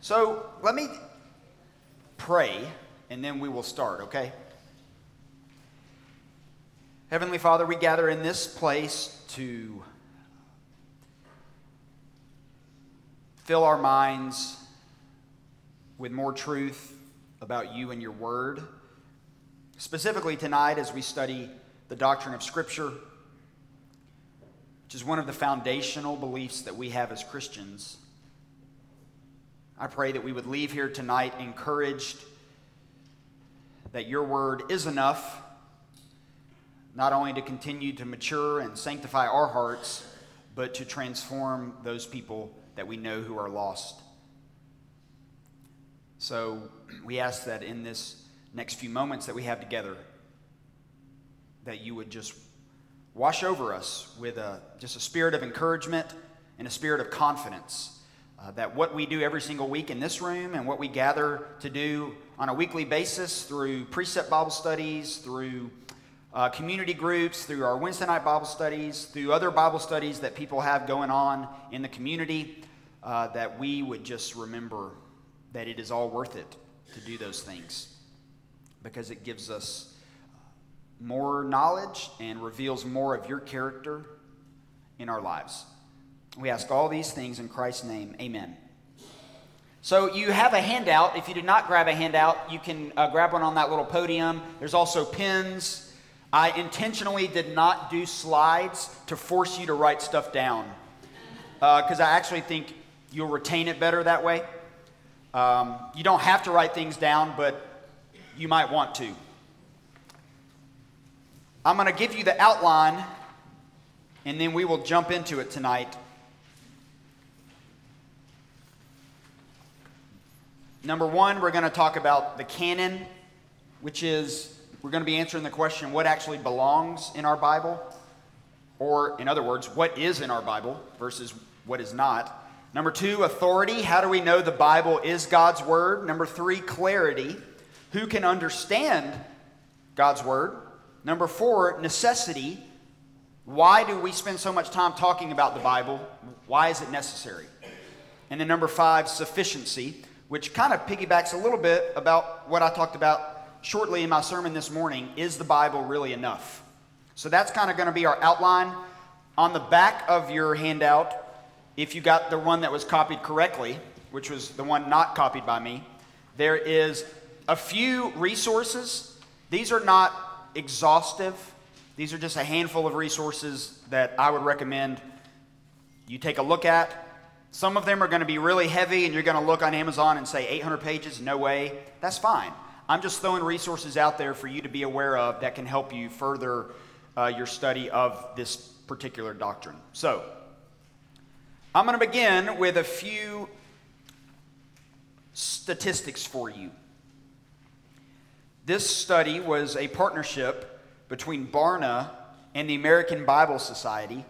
So let me pray and then we will start, okay? Heavenly Father, we gather in this place to fill our minds with more truth about you and your word. Specifically tonight, as we study the doctrine of Scripture, which is one of the foundational beliefs that we have as Christians. I pray that we would leave here tonight encouraged that your word is enough, not only to continue to mature and sanctify our hearts, but to transform those people that we know who are lost. So we ask that in this next few moments that we have together, that you would just wash over us with a, just a spirit of encouragement and a spirit of confidence uh, that what we do every single week in this room and what we gather to do on a weekly basis through precept Bible studies, through uh, community groups, through our Wednesday night Bible studies, through other Bible studies that people have going on in the community, uh, that we would just remember that it is all worth it to do those things because it gives us more knowledge and reveals more of your character in our lives. We ask all these things in Christ's name. Amen. So, you have a handout. If you did not grab a handout, you can uh, grab one on that little podium. There's also pins. I intentionally did not do slides to force you to write stuff down because uh, I actually think you'll retain it better that way. Um, you don't have to write things down, but you might want to. I'm going to give you the outline, and then we will jump into it tonight. Number one, we're going to talk about the canon, which is we're going to be answering the question what actually belongs in our Bible? Or, in other words, what is in our Bible versus what is not. Number two, authority. How do we know the Bible is God's Word? Number three, clarity. Who can understand God's Word? Number four, necessity. Why do we spend so much time talking about the Bible? Why is it necessary? And then number five, sufficiency which kind of piggybacks a little bit about what I talked about shortly in my sermon this morning. Is the Bible really enough? So that's kind of going to be our outline. On the back of your handout, if you got the one that was copied correctly, which was the one not copied by me, there is a few resources. These are not exhaustive, these are just a handful of resources that I would recommend you take a look at some of them are going to be really heavy, and you're going to look on Amazon and say 800 pages, no way. That's fine. I'm just throwing resources out there for you to be aware of that can help you further uh, your study of this particular doctrine. So, I'm going to begin with a few statistics for you. This study was a partnership between Barna and the American Bible Society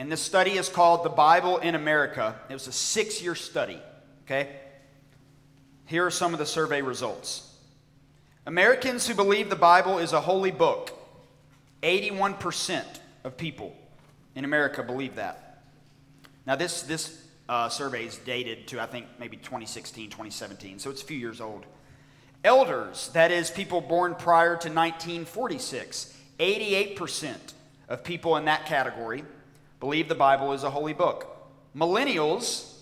and this study is called The Bible in America. It was a six year study, okay? Here are some of the survey results Americans who believe the Bible is a holy book, 81% of people in America believe that. Now, this, this uh, survey is dated to, I think, maybe 2016, 2017, so it's a few years old. Elders, that is, people born prior to 1946, 88% of people in that category believe the Bible is a holy book. Millennials,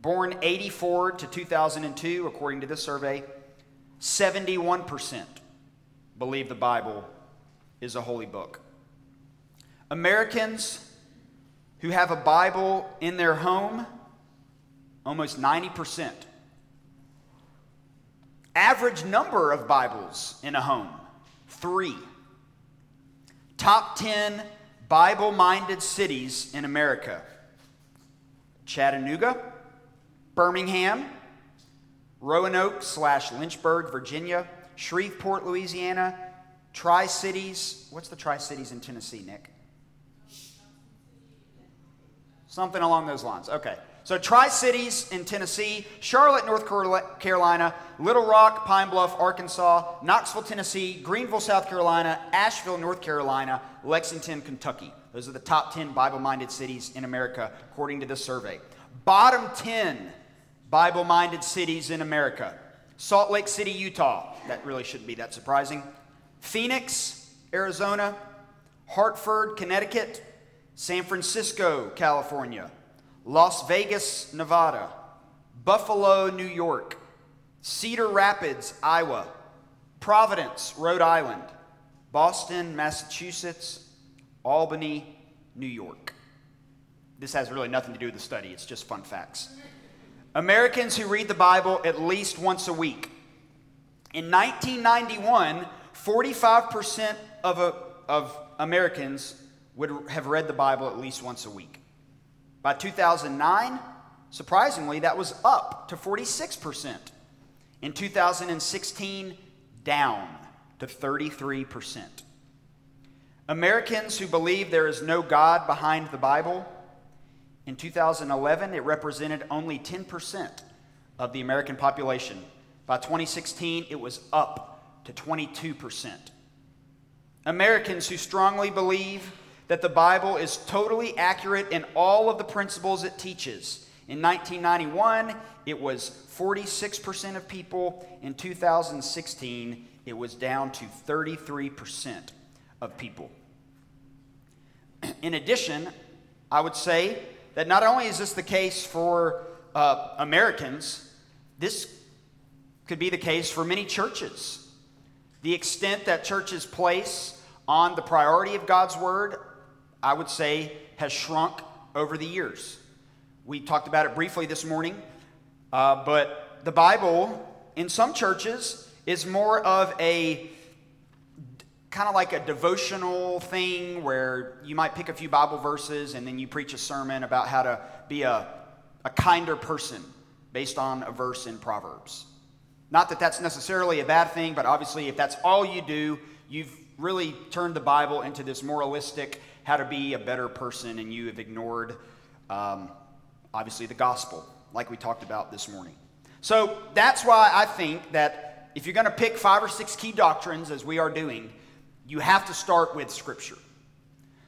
born 84 to 2002, according to this survey, 71% believe the Bible is a holy book. Americans who have a Bible in their home, almost 90%. Average number of Bibles in a home, three. Top 10 Bible minded cities in America Chattanooga, Birmingham, Roanoke slash Lynchburg, Virginia, Shreveport, Louisiana, Tri Cities. What's the Tri Cities in Tennessee, Nick? Something along those lines. Okay. So, Tri Cities in Tennessee, Charlotte, North Carolina, Little Rock, Pine Bluff, Arkansas, Knoxville, Tennessee, Greenville, South Carolina, Asheville, North Carolina, Lexington, Kentucky. Those are the top 10 Bible minded cities in America, according to this survey. Bottom 10 Bible minded cities in America Salt Lake City, Utah. That really shouldn't be that surprising. Phoenix, Arizona. Hartford, Connecticut. San Francisco, California. Las Vegas, Nevada. Buffalo, New York. Cedar Rapids, Iowa. Providence, Rhode Island. Boston, Massachusetts. Albany, New York. This has really nothing to do with the study, it's just fun facts. Americans who read the Bible at least once a week. In 1991, 45% of, a, of Americans would have read the Bible at least once a week. By 2009, surprisingly, that was up to 46%. In 2016, down to 33%. Americans who believe there is no God behind the Bible in 2011, it represented only 10% of the American population. By 2016, it was up to 22%. Americans who strongly believe that the Bible is totally accurate in all of the principles it teaches. In 1991, it was 46% of people. In 2016, it was down to 33% of people. In addition, I would say that not only is this the case for uh, Americans, this could be the case for many churches. The extent that churches place on the priority of God's word, I would say, has shrunk over the years. We talked about it briefly this morning, uh, but the Bible in some churches is more of a kind of like a devotional thing where you might pick a few Bible verses and then you preach a sermon about how to be a, a kinder person based on a verse in Proverbs. Not that that's necessarily a bad thing, but obviously, if that's all you do, you've really turned the Bible into this moralistic, how to be a better person, and you have ignored, um, obviously, the gospel, like we talked about this morning. So that's why I think that if you're going to pick five or six key doctrines, as we are doing, you have to start with Scripture.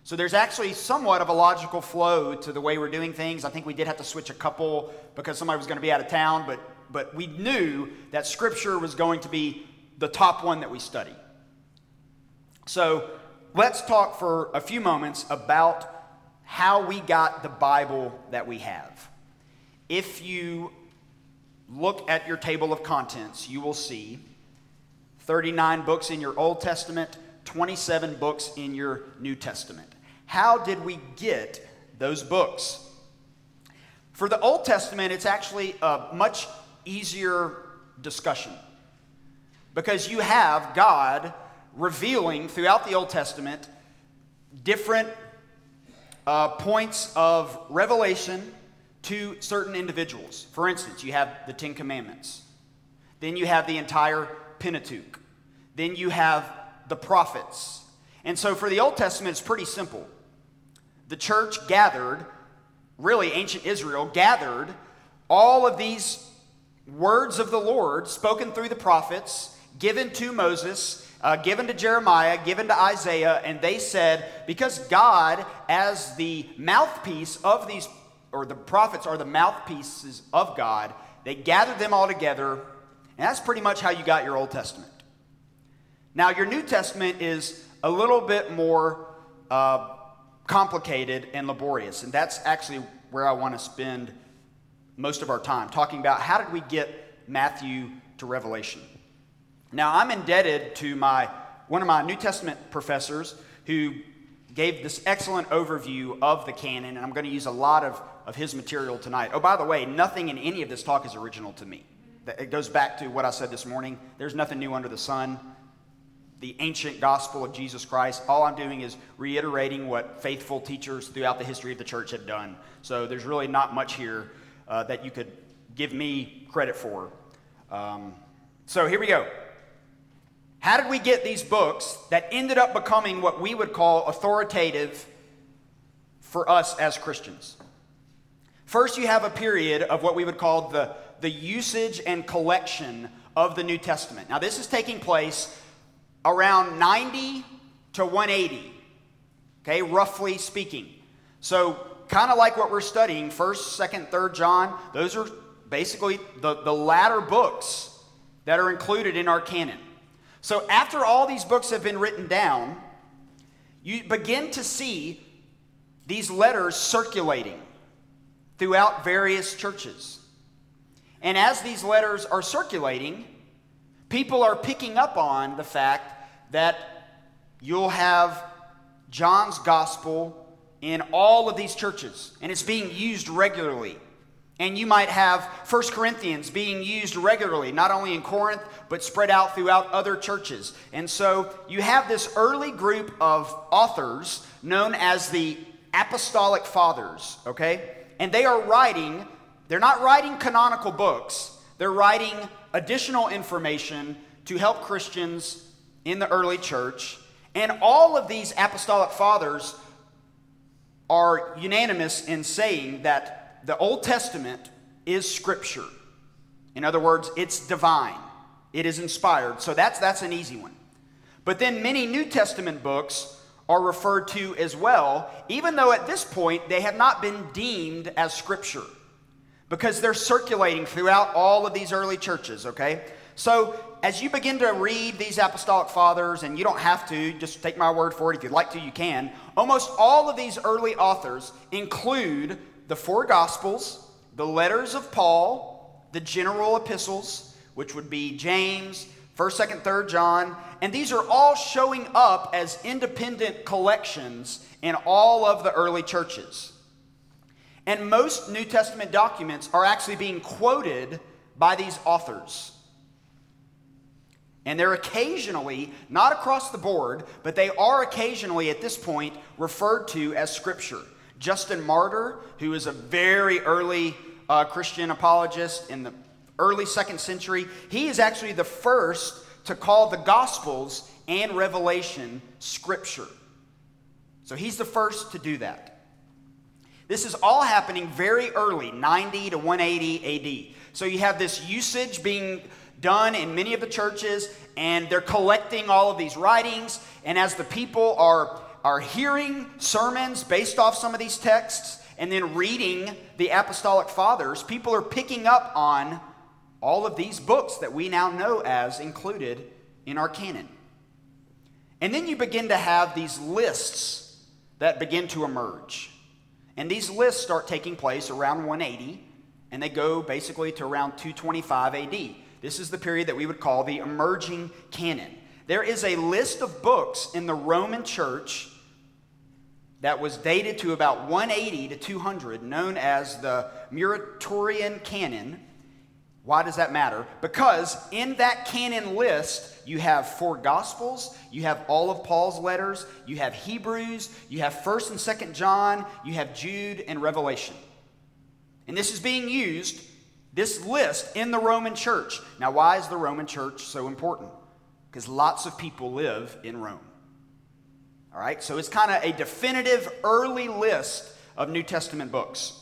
So there's actually somewhat of a logical flow to the way we're doing things. I think we did have to switch a couple because somebody was going to be out of town, but, but we knew that Scripture was going to be the top one that we study. So let's talk for a few moments about how we got the Bible that we have. If you look at your table of contents, you will see 39 books in your Old Testament, 27 books in your New Testament. How did we get those books? For the Old Testament, it's actually a much easier discussion because you have God revealing throughout the Old Testament different uh, points of revelation to certain individuals. For instance, you have the Ten Commandments, then you have the entire Pentateuch, then you have the prophets. And so for the Old Testament, it's pretty simple. The church gathered, really ancient Israel gathered all of these words of the Lord spoken through the prophets, given to Moses, uh, given to Jeremiah, given to Isaiah, and they said, because God, as the mouthpiece of these, or the prophets are the mouthpieces of God, they gathered them all together, and that's pretty much how you got your Old Testament. Now, your New Testament is a little bit more uh, complicated and laborious, and that's actually where I want to spend most of our time talking about how did we get Matthew to Revelation. Now, I'm indebted to my one of my New Testament professors who gave this excellent overview of the canon, and I'm going to use a lot of, of his material tonight. Oh, by the way, nothing in any of this talk is original to me. It goes back to what I said this morning. There's nothing new under the sun the ancient gospel of Jesus Christ. All I'm doing is reiterating what faithful teachers throughout the history of the church have done. So there's really not much here uh, that you could give me credit for. Um, so here we go. How did we get these books that ended up becoming what we would call authoritative for us as Christians? First, you have a period of what we would call the, the usage and collection of the New Testament. Now, this is taking place around 90 to 180, okay, roughly speaking. So, kind of like what we're studying, 1st, 2nd, 3rd John, those are basically the, the latter books that are included in our canon. So after all these books have been written down, you begin to see these letters circulating throughout various churches. And as these letters are circulating, people are picking up on the fact that you'll have John's gospel in all of these churches, and it's being used regularly. And you might have 1 Corinthians being used regularly, not only in Corinth, but spread out throughout other churches. And so you have this early group of authors known as the Apostolic Fathers, okay? And they are writing, they're not writing canonical books, they're writing additional information to help Christians in the early church. And all of these Apostolic Fathers are unanimous in saying that the Old Testament is scripture. In other words, it's divine. It is inspired. So that's that's an easy one. But then many New Testament books are referred to as well, even though at this point they have not been deemed as scripture because they're circulating throughout all of these early churches, okay? So as you begin to read these apostolic fathers, and you don't have to, just take my word for it. If you'd like to, you can. Almost all of these early authors include the four Gospels, the letters of Paul, the general epistles, which would be James, 1st, 2nd, 3rd John, and these are all showing up as independent collections in all of the early churches. And most New Testament documents are actually being quoted by these authors. And they're occasionally, not across the board, but they are occasionally at this point referred to as Scripture. Justin Martyr, who is a very early uh, Christian apologist in the early second century, he is actually the first to call the Gospels and Revelation Scripture. So he's the first to do that. This is all happening very early, 90 to 180 AD. So you have this usage being done in many of the churches, and they're collecting all of these writings. And as the people are are hearing sermons based off some of these texts and then reading the apostolic fathers, people are picking up on all of these books that we now know as included in our canon. And then you begin to have these lists that begin to emerge. And these lists start taking place around 180, and they go basically to around 225 AD. This is the period that we would call the emerging canon. There is a list of books in the Roman church that was dated to about 180 to 200, known as the Muratorian Canon. Why does that matter? Because in that canon list, you have four Gospels, you have all of Paul's letters, you have Hebrews, you have 1st and 2nd John, you have Jude and Revelation. And this is being used, this list, in the Roman church. Now, why is the Roman church so important? Because lots of people live in Rome. All right, so it's kind of a definitive early list of New Testament books.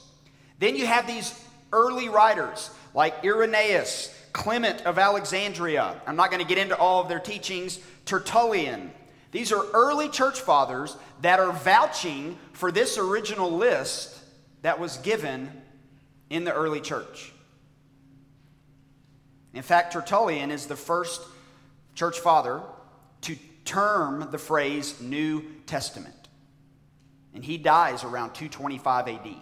Then you have these early writers like Irenaeus, Clement of Alexandria. I'm not going to get into all of their teachings. Tertullian. These are early church fathers that are vouching for this original list that was given in the early church. In fact, Tertullian is the first church father term the phrase New Testament. And he dies around 225 AD.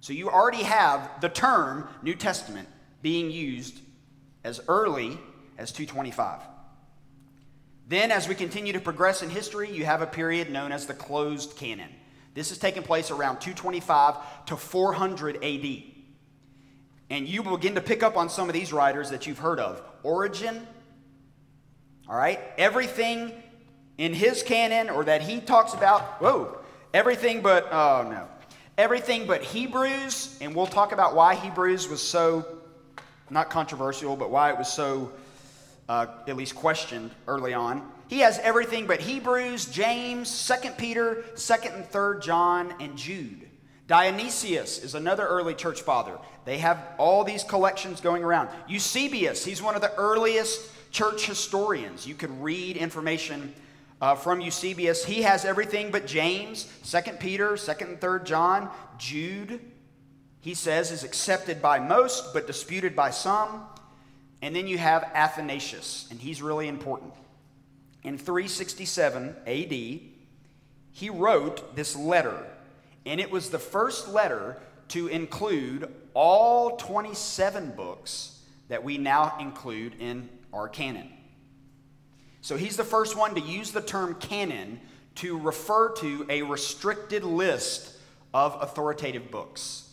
So you already have the term New Testament being used as early as 225. Then, as we continue to progress in history, you have a period known as the closed canon. This is taking place around 225 to 400 AD. And you begin to pick up on some of these writers that you've heard of Origen, all right? Everything in his canon or that he talks about, whoa, everything but, oh no, everything but Hebrews, and we'll talk about why Hebrews was so, not controversial, but why it was so, uh, at least questioned early on. He has everything but Hebrews, James, 2 Peter, 2nd and 3rd John, and Jude. Dionysius is another early church father. They have all these collections going around. Eusebius, he's one of the earliest church historians. You could read information uh, from Eusebius. He has everything but James, 2 Peter, 2nd and 3rd John, Jude. he says, is accepted by most but disputed by some. And then you have Athanasius, and he's really important. In 367 AD, he wrote this letter, and it was the first letter to include all 27 books that we now include in canon. So he's the first one to use the term canon to refer to a restricted list of authoritative books.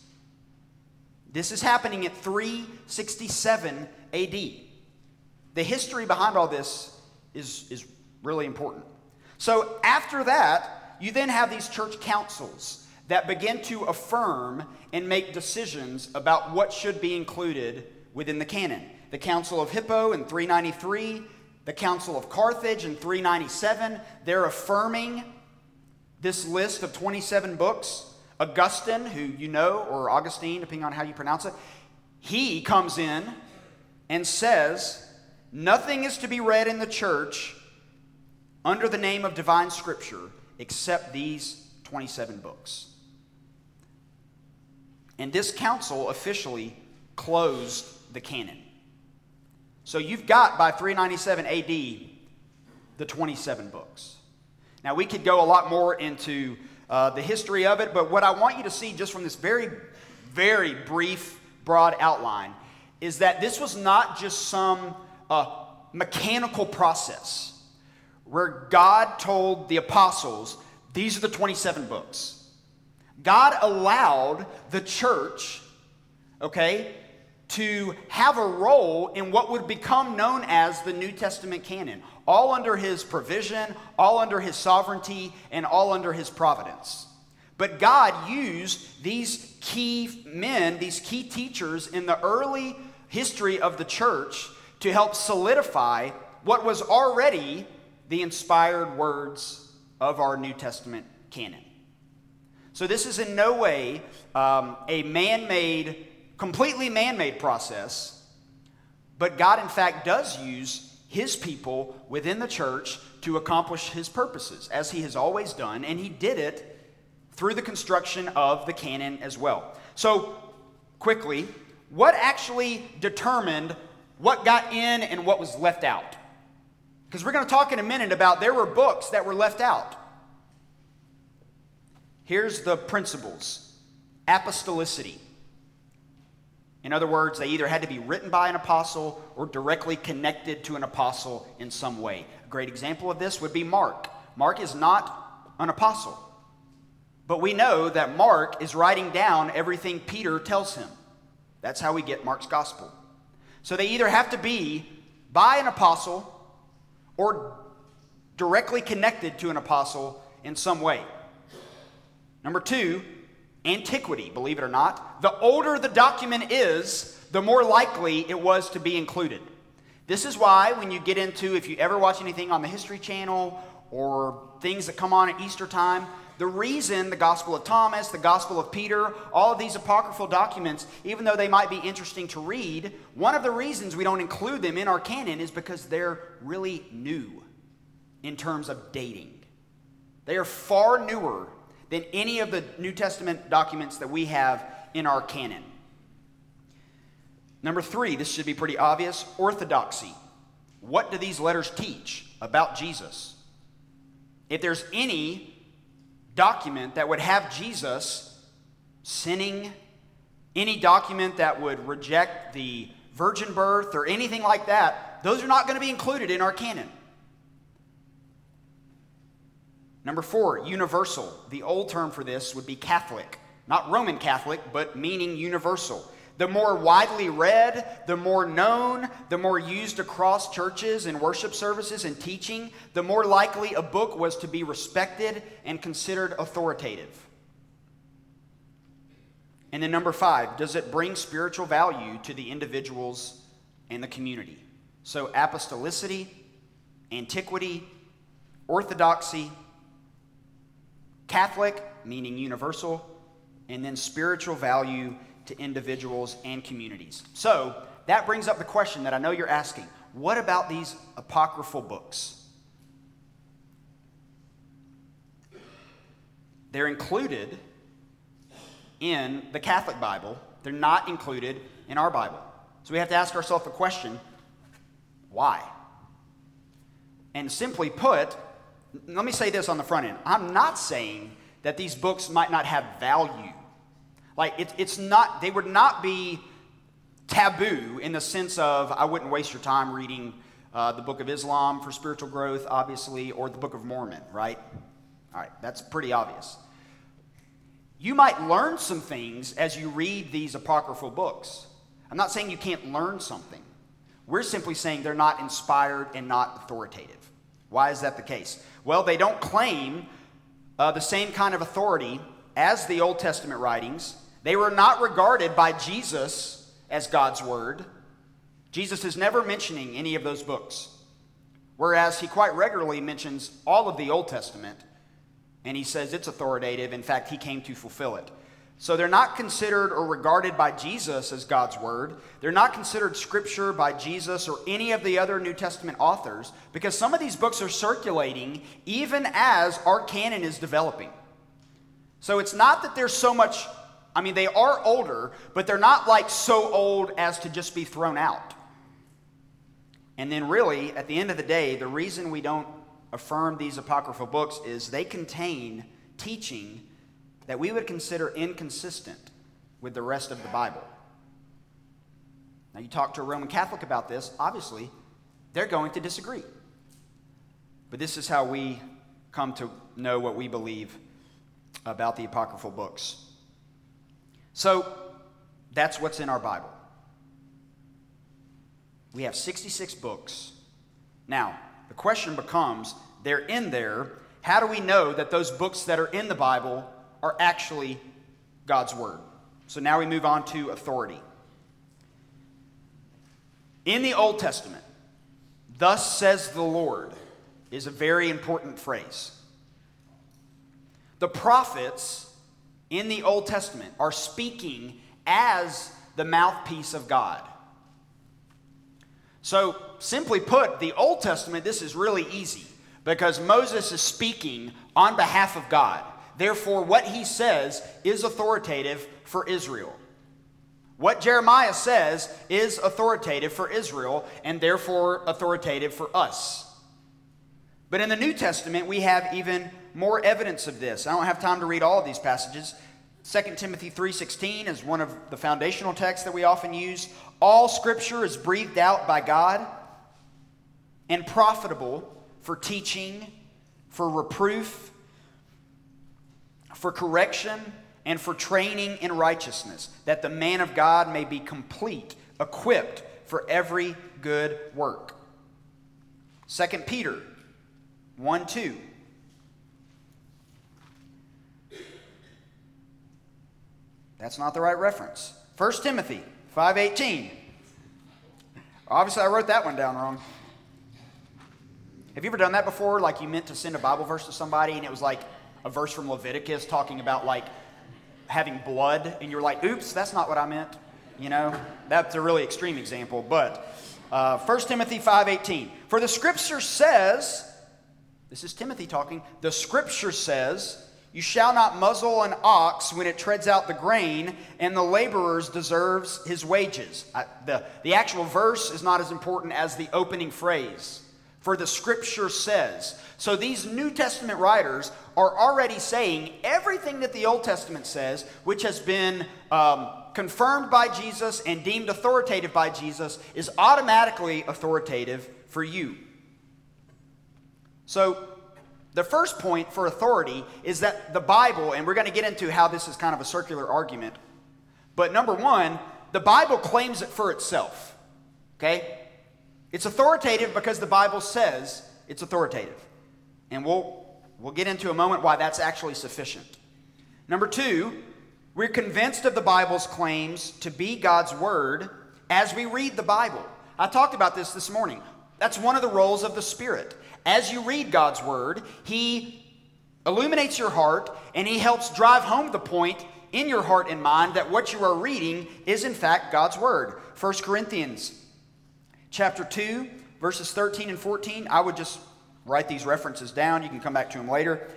This is happening at 367 AD. The history behind all this is, is really important. So, after that, you then have these church councils that begin to affirm and make decisions about what should be included within the canon. The Council of Hippo in 393, the Council of Carthage in 397, they're affirming this list of 27 books. Augustine, who you know, or Augustine, depending on how you pronounce it, he comes in and says, Nothing is to be read in the church under the name of divine scripture except these 27 books. And this council officially closed the canon. So you've got by 397 AD the 27 books. Now we could go a lot more into uh, the history of it, but what I want you to see just from this very, very brief, broad outline is that this was not just some uh, mechanical process where God told the apostles, these are the 27 books. God allowed the church, okay, to have a role in what would become known as the New Testament canon all under his provision, all under his sovereignty, and all under his providence. But God used these key men, these key teachers in the early history of the church to help solidify what was already the inspired words of our New Testament canon. So, this is in no way um, a man made, completely man made process, but God, in fact, does use his people within the church to accomplish his purposes, as he has always done, and he did it through the construction of the canon as well. So, quickly, what actually determined what got in and what was left out? Because we're going to talk in a minute about there were books that were left out. Here's the principles apostolicity. In other words, they either had to be written by an apostle or directly connected to an apostle in some way. A great example of this would be Mark. Mark is not an apostle, but we know that Mark is writing down everything Peter tells him. That's how we get Mark's gospel. So they either have to be by an apostle or directly connected to an apostle in some way. Number two, antiquity, believe it or not. The older the document is, the more likely it was to be included. This is why, when you get into, if you ever watch anything on the History Channel or things that come on at Easter time, the reason the Gospel of Thomas, the Gospel of Peter, all of these apocryphal documents, even though they might be interesting to read, one of the reasons we don't include them in our canon is because they're really new in terms of dating. They are far newer than any of the New Testament documents that we have in our canon. Number three, this should be pretty obvious orthodoxy. What do these letters teach about Jesus? If there's any document that would have Jesus sinning, any document that would reject the virgin birth or anything like that, those are not going to be included in our canon. Number four, universal. The old term for this would be Catholic. Not Roman Catholic, but meaning universal. The more widely read, the more known, the more used across churches and worship services and teaching, the more likely a book was to be respected and considered authoritative. And then number five, does it bring spiritual value to the individuals and the community? So, apostolicity, antiquity, orthodoxy, Catholic, meaning universal, and then spiritual value to individuals and communities. So that brings up the question that I know you're asking what about these apocryphal books? They're included in the Catholic Bible, they're not included in our Bible. So we have to ask ourselves a question why? And simply put, let me say this on the front end I'm not saying that these books might not have value. Like, it, it's not, they would not be taboo in the sense of I wouldn't waste your time reading uh, the book of Islam for spiritual growth, obviously, or the book of Mormon, right? All right, that's pretty obvious. You might learn some things as you read these apocryphal books. I'm not saying you can't learn something. We're simply saying they're not inspired and not authoritative. Why is that the case? Well, they don't claim uh, the same kind of authority as the Old Testament writings. They were not regarded by Jesus as God's word. Jesus is never mentioning any of those books, whereas he quite regularly mentions all of the Old Testament and he says it's authoritative. In fact, he came to fulfill it. So they're not considered or regarded by Jesus as God's word. They're not considered scripture by Jesus or any of the other New Testament authors because some of these books are circulating even as our canon is developing. So it's not that there's so much, I mean, they are older, but they're not like so old as to just be thrown out. And then, really, at the end of the day, the reason we don't affirm these apocryphal books is they contain teaching that we would consider inconsistent with the rest of the Bible. Now, you talk to a Roman Catholic about this, obviously, they're going to disagree. But this is how we come to know what we believe about the apocryphal books. So, that's what's in our Bible. We have 66 books. Now, the question becomes they're in there. How do we know that those books that are in the Bible are actually God's Word? So now we move on to authority. In the Old Testament, thus says the Lord is a very important phrase. The prophets in the Old Testament are speaking as the mouthpiece of God. So, simply put, the Old Testament, this is really easy because Moses is speaking on behalf of God. Therefore, what he says is authoritative for Israel. What Jeremiah says is authoritative for Israel and therefore authoritative for us. But in the New Testament, we have even more evidence of this. I don't have time to read all of these passages. 2 Timothy 3:16 is one of the foundational texts that we often use. All scripture is breathed out by God and profitable for teaching, for reproof, for correction, and for training in righteousness, that the man of God may be complete, equipped for every good work. 2 Peter 1 2. That's not the right reference. 1 Timothy 5:18. Obviously I wrote that one down wrong. Have you ever done that before? Like you meant to send a Bible verse to somebody and it was like a verse from Leviticus talking about like having blood and you're like, oops, that's not what I meant. You know, that's a really extreme example. But uh, 1 Timothy 5.18, for the scripture says, this is Timothy talking, the scripture says, you shall not muzzle an ox when it treads out the grain, and the laborer deserves his wages. I, the, the actual verse is not as important as the opening phrase, for the scripture says. So these New Testament writers are already saying everything that the Old Testament says, which has been um, confirmed by Jesus and deemed authoritative by Jesus, is automatically authoritative for you. So the first point for authority is that the Bible, and we're going to get into how this is kind of a circular argument, but number one, the Bible claims it for itself. Okay? It's authoritative because the Bible says it's authoritative. And we'll, we'll get into a moment why that's actually sufficient. Number two, we're convinced of the Bible's claims to be God's Word as we read the Bible. I talked about this this morning. That's one of the roles of the Spirit. As you read God's word, He illuminates your heart and He helps drive home the point in your heart and mind that what you are reading is in fact God's word. 1 Corinthians chapter 2 verses 13 and 14. I would just write these references down. You can come back to them later.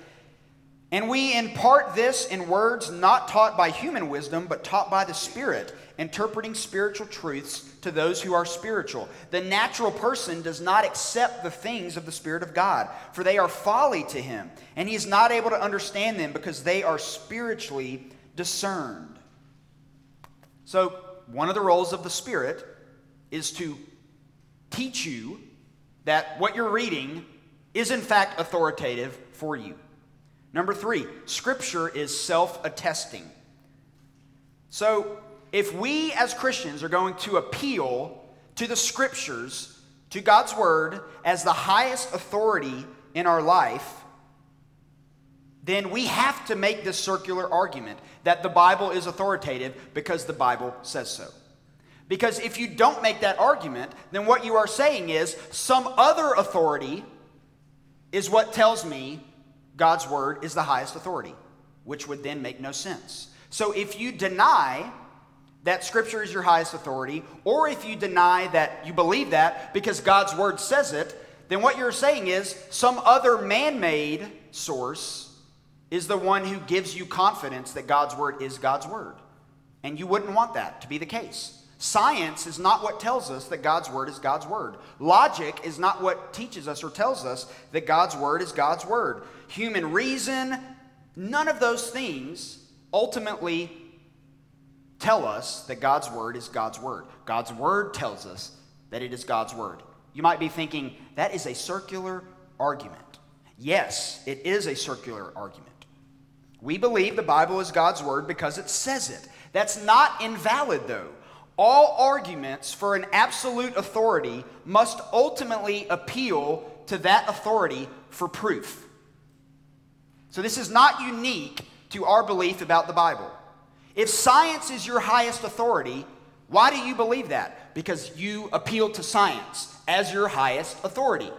And we impart this in words not taught by human wisdom, but taught by the Spirit, interpreting spiritual truths to those who are spiritual. The natural person does not accept the things of the Spirit of God, for they are folly to him, and he is not able to understand them because they are spiritually discerned. So, one of the roles of the Spirit is to teach you that what you're reading is in fact authoritative for you. Number three, Scripture is self attesting. So, if we as Christians are going to appeal to the Scriptures, to God's Word, as the highest authority in our life, then we have to make this circular argument that the Bible is authoritative because the Bible says so. Because if you don't make that argument, then what you are saying is some other authority is what tells me God's word is the highest authority, which would then make no sense. So if you deny that scripture is your highest authority, or if you deny that you believe that because God's word says it, then what you're saying is some other man made source is the one who gives you confidence that God's word is God's word. And you wouldn't want that to be the case. Science is not what tells us that God's word is God's word. Logic is not what teaches us or tells us that God's word is God's word. Human reason, none of those things ultimately tell us that God's word is God's word. God's word tells us that it is God's word. You might be thinking, that is a circular argument. Yes, it is a circular argument. We believe the Bible is God's word because it says it. That's not invalid, though. All arguments for an absolute authority must ultimately appeal to that authority for proof. So, this is not unique to our belief about the Bible. If science is your highest authority, why do you believe that? Because you appeal to science as your highest authority.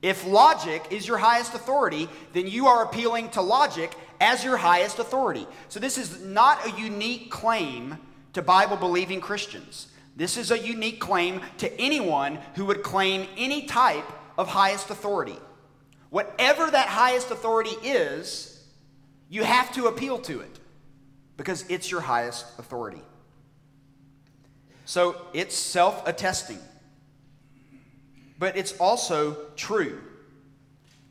If logic is your highest authority, then you are appealing to logic as your highest authority. So, this is not a unique claim to Bible believing Christians. This is a unique claim to anyone who would claim any type of highest authority. Whatever that highest authority is, you have to appeal to it because it's your highest authority. So it's self attesting, but it's also true.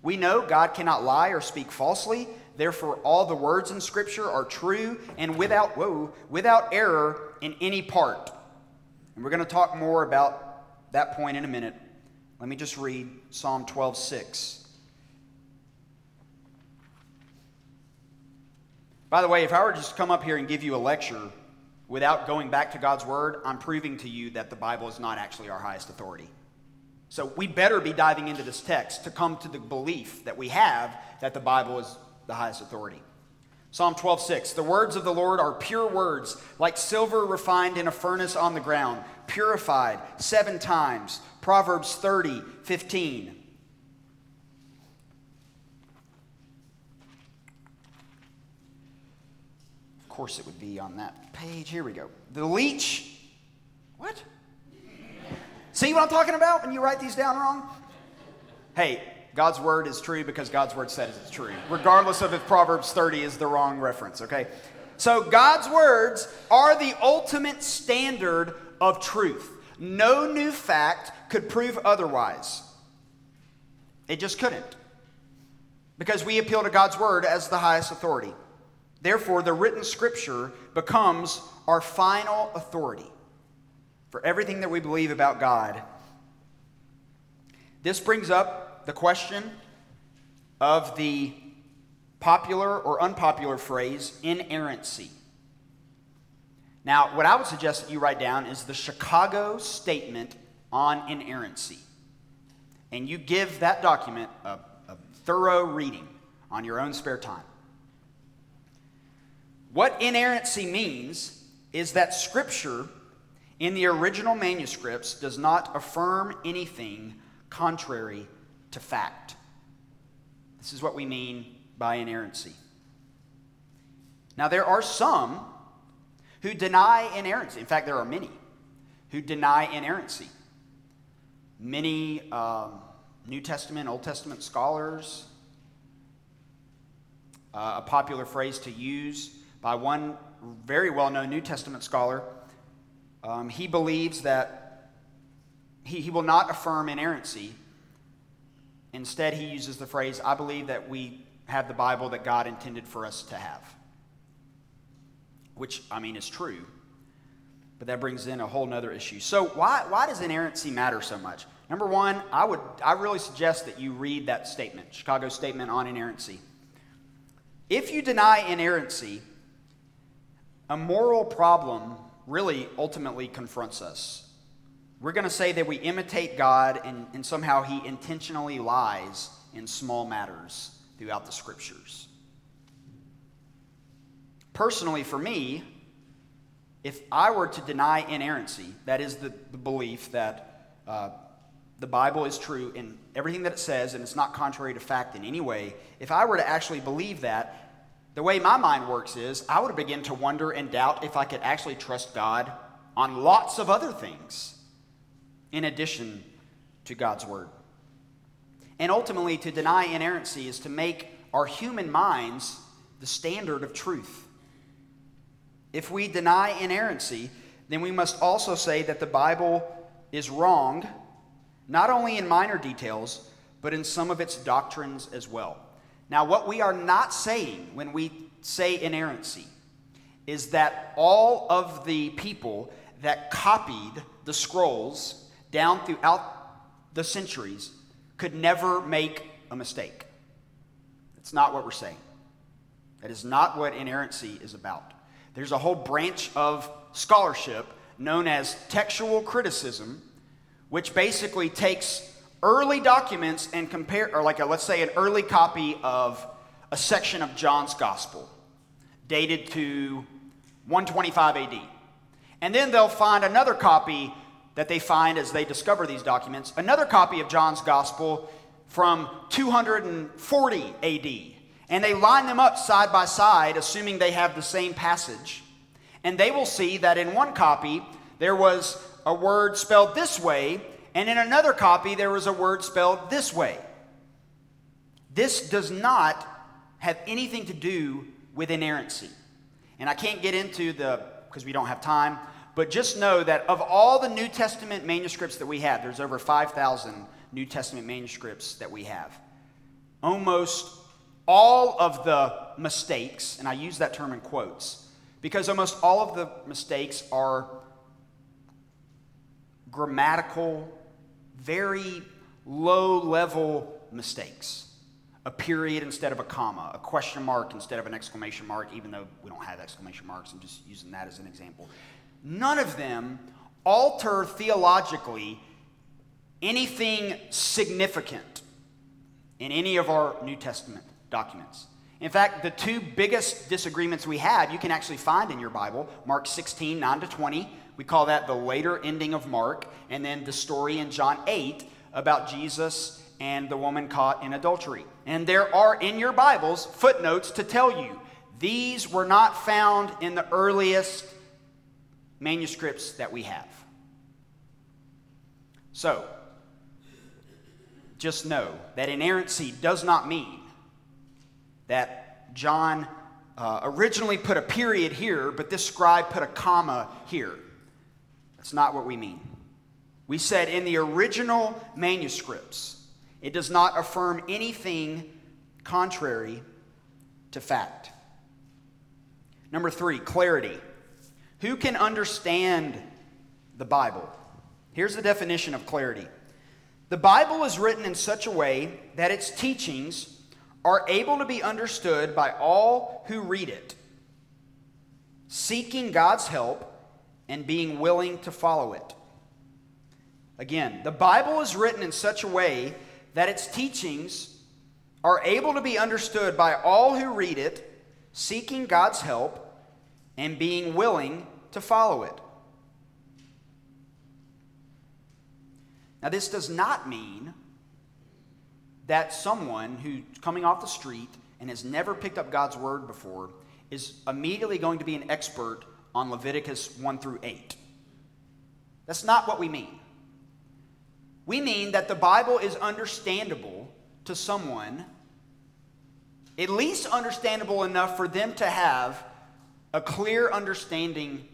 We know God cannot lie or speak falsely. Therefore, all the words in Scripture are true and without, whoa, without error in any part. And we're going to talk more about that point in a minute. Let me just read Psalm 12 6. By the way, if I were to just come up here and give you a lecture without going back to God's Word, I'm proving to you that the Bible is not actually our highest authority. So we better be diving into this text to come to the belief that we have that the Bible is the highest authority. Psalm 12, 6. The words of the Lord are pure words, like silver refined in a furnace on the ground, purified seven times. Proverbs 30, 15. Of course, it would be on that page. Here we go. The leech. What? See what I'm talking about when you write these down wrong? Hey, God's word is true because God's word says it's true, regardless of if Proverbs 30 is the wrong reference, okay? So, God's words are the ultimate standard of truth. No new fact could prove otherwise. It just couldn't. Because we appeal to God's word as the highest authority. Therefore, the written scripture becomes our final authority for everything that we believe about God. This brings up the question of the popular or unpopular phrase inerrancy. Now, what I would suggest that you write down is the Chicago Statement on Inerrancy. And you give that document a, a thorough reading on your own spare time. What inerrancy means is that Scripture in the original manuscripts does not affirm anything contrary to fact. This is what we mean by inerrancy. Now, there are some who deny inerrancy. In fact, there are many who deny inerrancy. Many um, New Testament, Old Testament scholars uh, a popular phrase to use by one very well known New Testament scholar. Um, he believes that he, he will not affirm inerrancy. Instead, he uses the phrase, I believe that we have the Bible that God intended for us to have. Which, I mean, is true. But that brings in a whole nother issue. So, why, why does inerrancy matter so much? Number one, I would I really suggest that you read that statement, Chicago Statement on Inerrancy. If you deny inerrancy, a moral problem really ultimately confronts us. We're going to say that we imitate God and, and somehow He intentionally lies in small matters throughout the scriptures. Personally, for me, if I were to deny inerrancy, that is the, the belief that uh, the Bible is true in everything that it says and it's not contrary to fact in any way, if I were to actually believe that, the way my mind works is I would begin to wonder and doubt if I could actually trust God on lots of other things in addition to God's Word. And ultimately, to deny inerrancy is to make our human minds the standard of truth. If we deny inerrancy, then we must also say that the Bible is wrong, not only in minor details, but in some of its doctrines as well. Now, what we are not saying when we say inerrancy is that all of the people that copied the scrolls down throughout the centuries could never make a mistake. That's not what we're saying. That is not what inerrancy is about. There's a whole branch of scholarship known as textual criticism, which basically takes early documents and compare, or like a, let's say an early copy of a section of John's Gospel, dated to 125 AD. And then they'll find another copy that they find as they discover these documents, another copy of John's Gospel from 240 AD. And they line them up side by side, assuming they have the same passage. And they will see that in one copy, there was a word spelled this way, and in another copy, there was a word spelled this way. This does not have anything to do with inerrancy. And I can't get into the, because we don't have time, but just know that of all the New Testament manuscripts that we have, there's over 5,000 New Testament manuscripts that we have. Almost all of the mistakes, and I use that term in quotes, because almost all of the mistakes are grammatical very low level mistakes. A period instead of a comma, a question mark instead of an exclamation mark, even though we don't have exclamation marks, I'm just using that as an example. None of them alter theologically anything significant in any of our New Testament documents. In fact, the two biggest disagreements we have, you can actually find in your Bible Mark 16, 9 to 20, we call that the later ending of Mark, and then the story in John 8 about Jesus and the woman caught in adultery. And there are in your Bibles footnotes to tell you these were not found in the earliest manuscripts that we have. So, just know that inerrancy does not mean that John uh, originally put a period here, but this scribe put a comma here. That's not what we mean. We said in the original manuscripts, it does not affirm anything contrary to fact. Number three, clarity. Who can understand the Bible? Here's the definition of clarity the Bible is written in such a way that its teachings are able to be understood by all who read it, seeking God's help and being willing to follow it. Again, the Bible is written in such a way that its teachings are able to be understood by all who read it, seeking God's help and being willing to follow it. Now, this does not mean that someone who's coming off the street and has never picked up God's word before is immediately going to be an expert on Leviticus 1 through 8. That's not what we mean. We mean that the Bible is understandable to someone at least understandable enough for them to have a clear understanding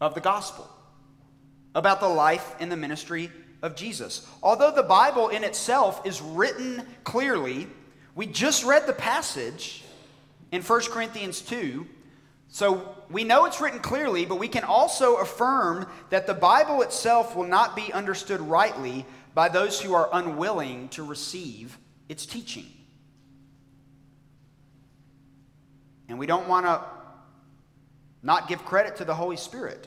of the gospel, about the life and the ministry of Jesus. Although the Bible in itself is written clearly, we just read the passage in 1 Corinthians 2. So we know it's written clearly, but we can also affirm that the Bible itself will not be understood rightly by those who are unwilling to receive its teaching. And we don't want to not give credit to the Holy Spirit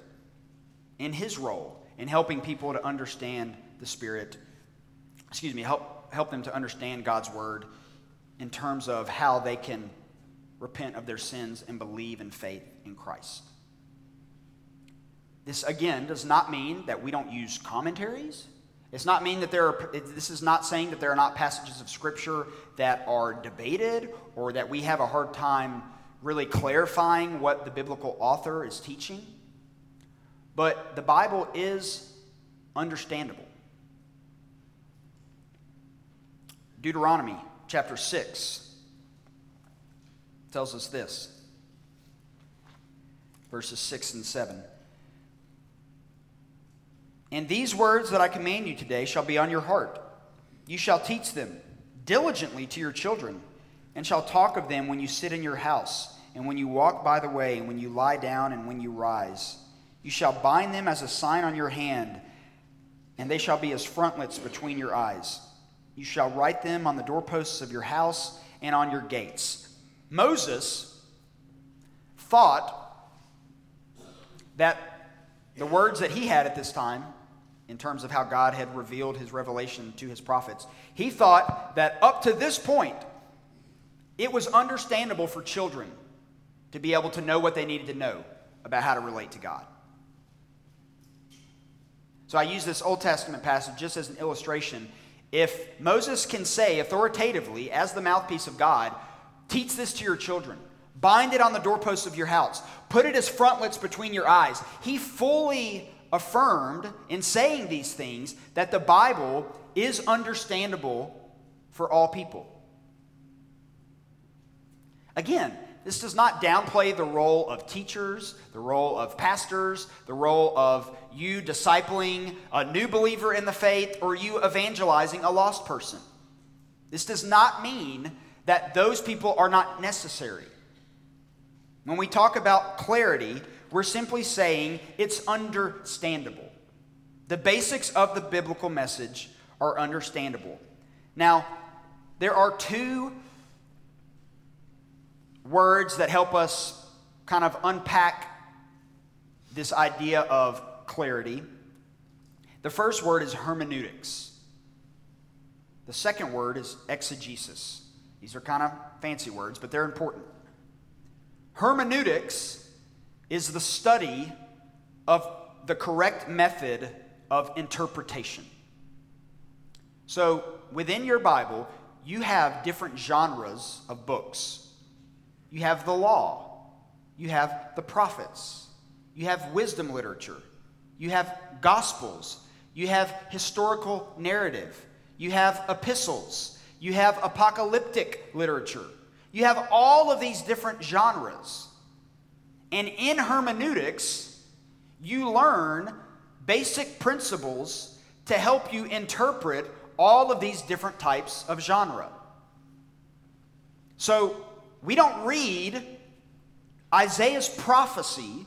in his role in helping people to understand the Spirit, excuse me, help, help them to understand God's Word in terms of how they can repent of their sins and believe in faith in Christ. This, again, does not mean that we don't use commentaries. It's not mean that there are, this is not saying that there are not passages of Scripture that are debated or that we have a hard time really clarifying what the biblical author is teaching. But the Bible is understandable. Deuteronomy chapter 6 tells us this verses 6 and 7. And these words that I command you today shall be on your heart. You shall teach them diligently to your children, and shall talk of them when you sit in your house, and when you walk by the way, and when you lie down, and when you rise. You shall bind them as a sign on your hand, and they shall be as frontlets between your eyes. You shall write them on the doorposts of your house and on your gates. Moses thought that the words that he had at this time, in terms of how God had revealed his revelation to his prophets, he thought that up to this point, it was understandable for children to be able to know what they needed to know about how to relate to God. So I use this Old Testament passage just as an illustration if Moses can say authoritatively, as the mouthpiece of God, teach this to your children, bind it on the doorposts of your house, put it as frontlets between your eyes, he fully affirmed in saying these things that the Bible is understandable for all people. Again, this does not downplay the role of teachers, the role of pastors, the role of you discipling a new believer in the faith, or you evangelizing a lost person. This does not mean that those people are not necessary. When we talk about clarity, we're simply saying it's understandable. The basics of the biblical message are understandable. Now, there are two words that help us kind of unpack this idea of clarity. The first word is hermeneutics. The second word is exegesis. These are kind of fancy words, but they're important. Hermeneutics is the study of the correct method of interpretation. So, within your Bible, you have different genres of books. You have the law. You have the prophets. You have wisdom literature. You have gospels. You have historical narrative. You have epistles. You have apocalyptic literature. You have all of these different genres. And in hermeneutics, you learn basic principles to help you interpret all of these different types of genre. So, we don't read Isaiah's prophecy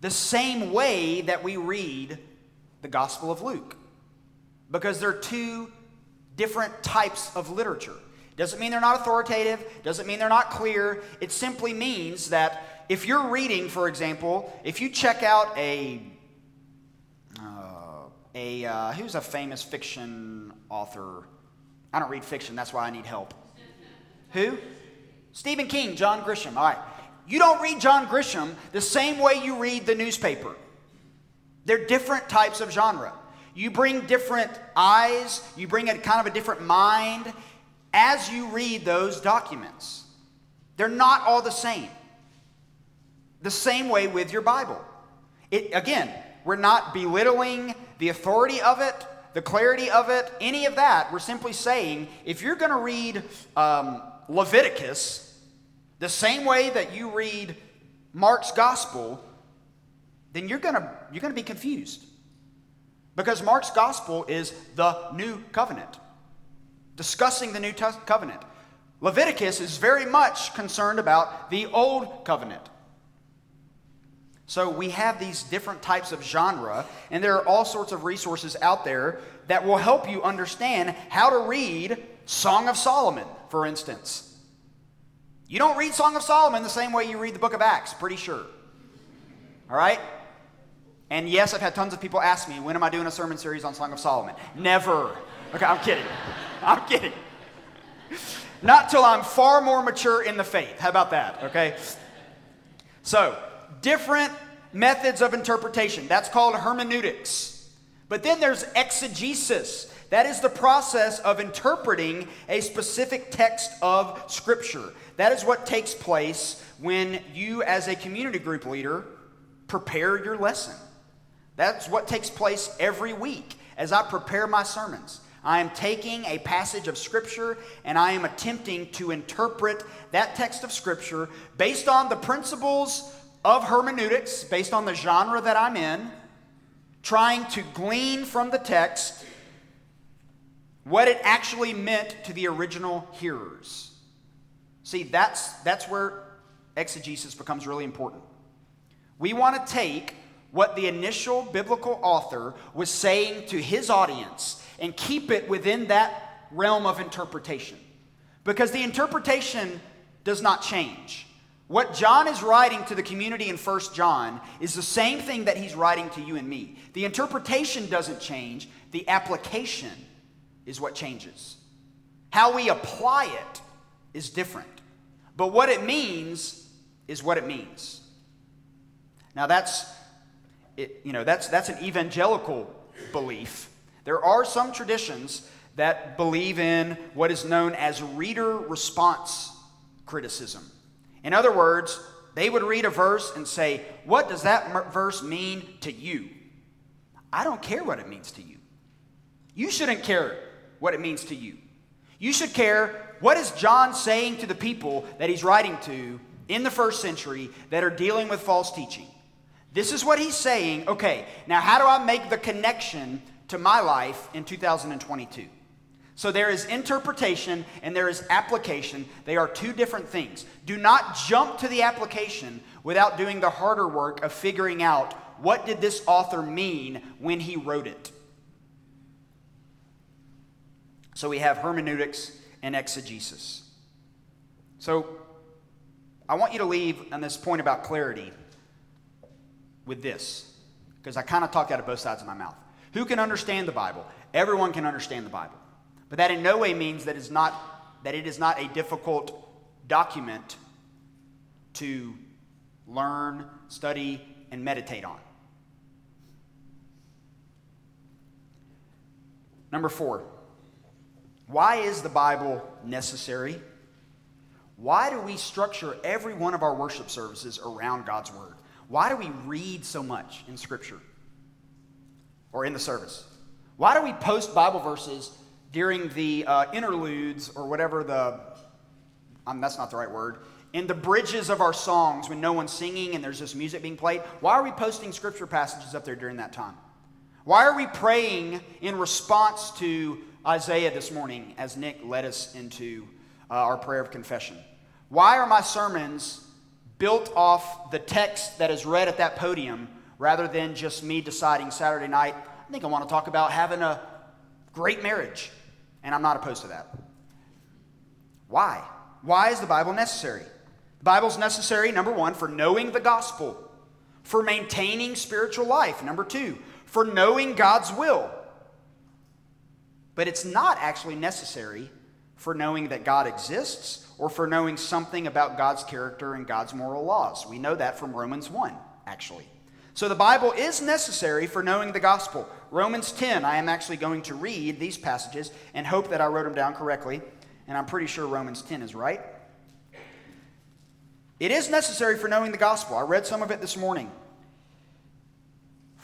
the same way that we read the Gospel of Luke because they're two different types of literature. Doesn't mean they're not authoritative, doesn't mean they're not clear. It simply means that if you're reading, for example, if you check out a uh, a uh, who's a famous fiction author? I don't read fiction, that's why I need help. Who? Stephen King, John Grisham. All right. You don't read John Grisham the same way you read the newspaper. They're different types of genre. You bring different eyes, you bring a kind of a different mind as you read those documents. They're not all the same. The same way with your Bible. It, again, we're not belittling the authority of it, the clarity of it, any of that. We're simply saying if you're going to read um, Leviticus the same way that you read Mark's gospel, then you're going to you're going to be confused. Because Mark's gospel is the new covenant, discussing the new covenant. Leviticus is very much concerned about the old covenant. So we have these different types of genre, and there are all sorts of resources out there that will help you understand how to read Song of Solomon, for instance. You don't read Song of Solomon the same way you read the book of Acts, pretty sure. All right? And yes, I've had tons of people ask me, when am I doing a sermon series on Song of Solomon? Never. Okay, I'm kidding. I'm kidding. Not till I'm far more mature in the faith. How about that? Okay? So, different methods of interpretation. That's called hermeneutics. But then there's exegesis. That is the process of interpreting a specific text of Scripture. That is what takes place when you, as a community group leader, prepare your lesson. That's what takes place every week as I prepare my sermons. I am taking a passage of Scripture and I am attempting to interpret that text of Scripture based on the principles of hermeneutics, based on the genre that I'm in, trying to glean from the text what it actually meant to the original hearers. See, that's, that's where exegesis becomes really important. We want to take what the initial biblical author was saying to his audience and keep it within that realm of interpretation. Because the interpretation does not change. What John is writing to the community in 1 John is the same thing that he's writing to you and me. The interpretation doesn't change, the application is what changes. How we apply it is different. But what it means is what it means. Now that's it, you know, that's that's an evangelical belief. There are some traditions that believe in what is known as reader response criticism. In other words, they would read a verse and say, What does that verse mean to you? I don't care what it means to you. You shouldn't care what it means to you. You should care what is John saying to the people that he's writing to in the first century that are dealing with false teaching. This is what he's saying. Okay, now how do I make the connection to my life in 2022? So there is interpretation and there is application. They are two different things. Do not jump to the application without doing the harder work of figuring out what did this author mean when he wrote it. So we have hermeneutics and exegesis. So I want you to leave on this point about clarity with this, because I kind of talked out of both sides of my mouth. Who can understand the Bible? Everyone can understand the Bible. But that in no way means that, is not, that it is not a difficult document to learn, study, and meditate on. Number four, why is the Bible necessary? Why do we structure every one of our worship services around God's Word? Why do we read so much in Scripture or in the service? Why do we post Bible verses during the uh, interludes or whatever the, um, that's not the right word, in the bridges of our songs when no one's singing and there's just music being played? Why are we posting Scripture passages up there during that time? Why are we praying in response to Isaiah this morning as Nick led us into uh, our prayer of confession. Why are my sermons built off the text that is read at that podium rather than just me deciding Saturday night, I think I want to talk about having a great marriage? And I'm not opposed to that. Why? Why is the Bible necessary? The Bible's necessary, number one, for knowing the gospel, for maintaining spiritual life, number two, for knowing God's will. But it's not actually necessary for knowing that God exists or for knowing something about God's character and God's moral laws. We know that from Romans 1, actually. So the Bible is necessary for knowing the gospel. Romans 10, I am actually going to read these passages and hope that I wrote them down correctly. And I'm pretty sure Romans 10 is right. It is necessary for knowing the gospel. I read some of it this morning.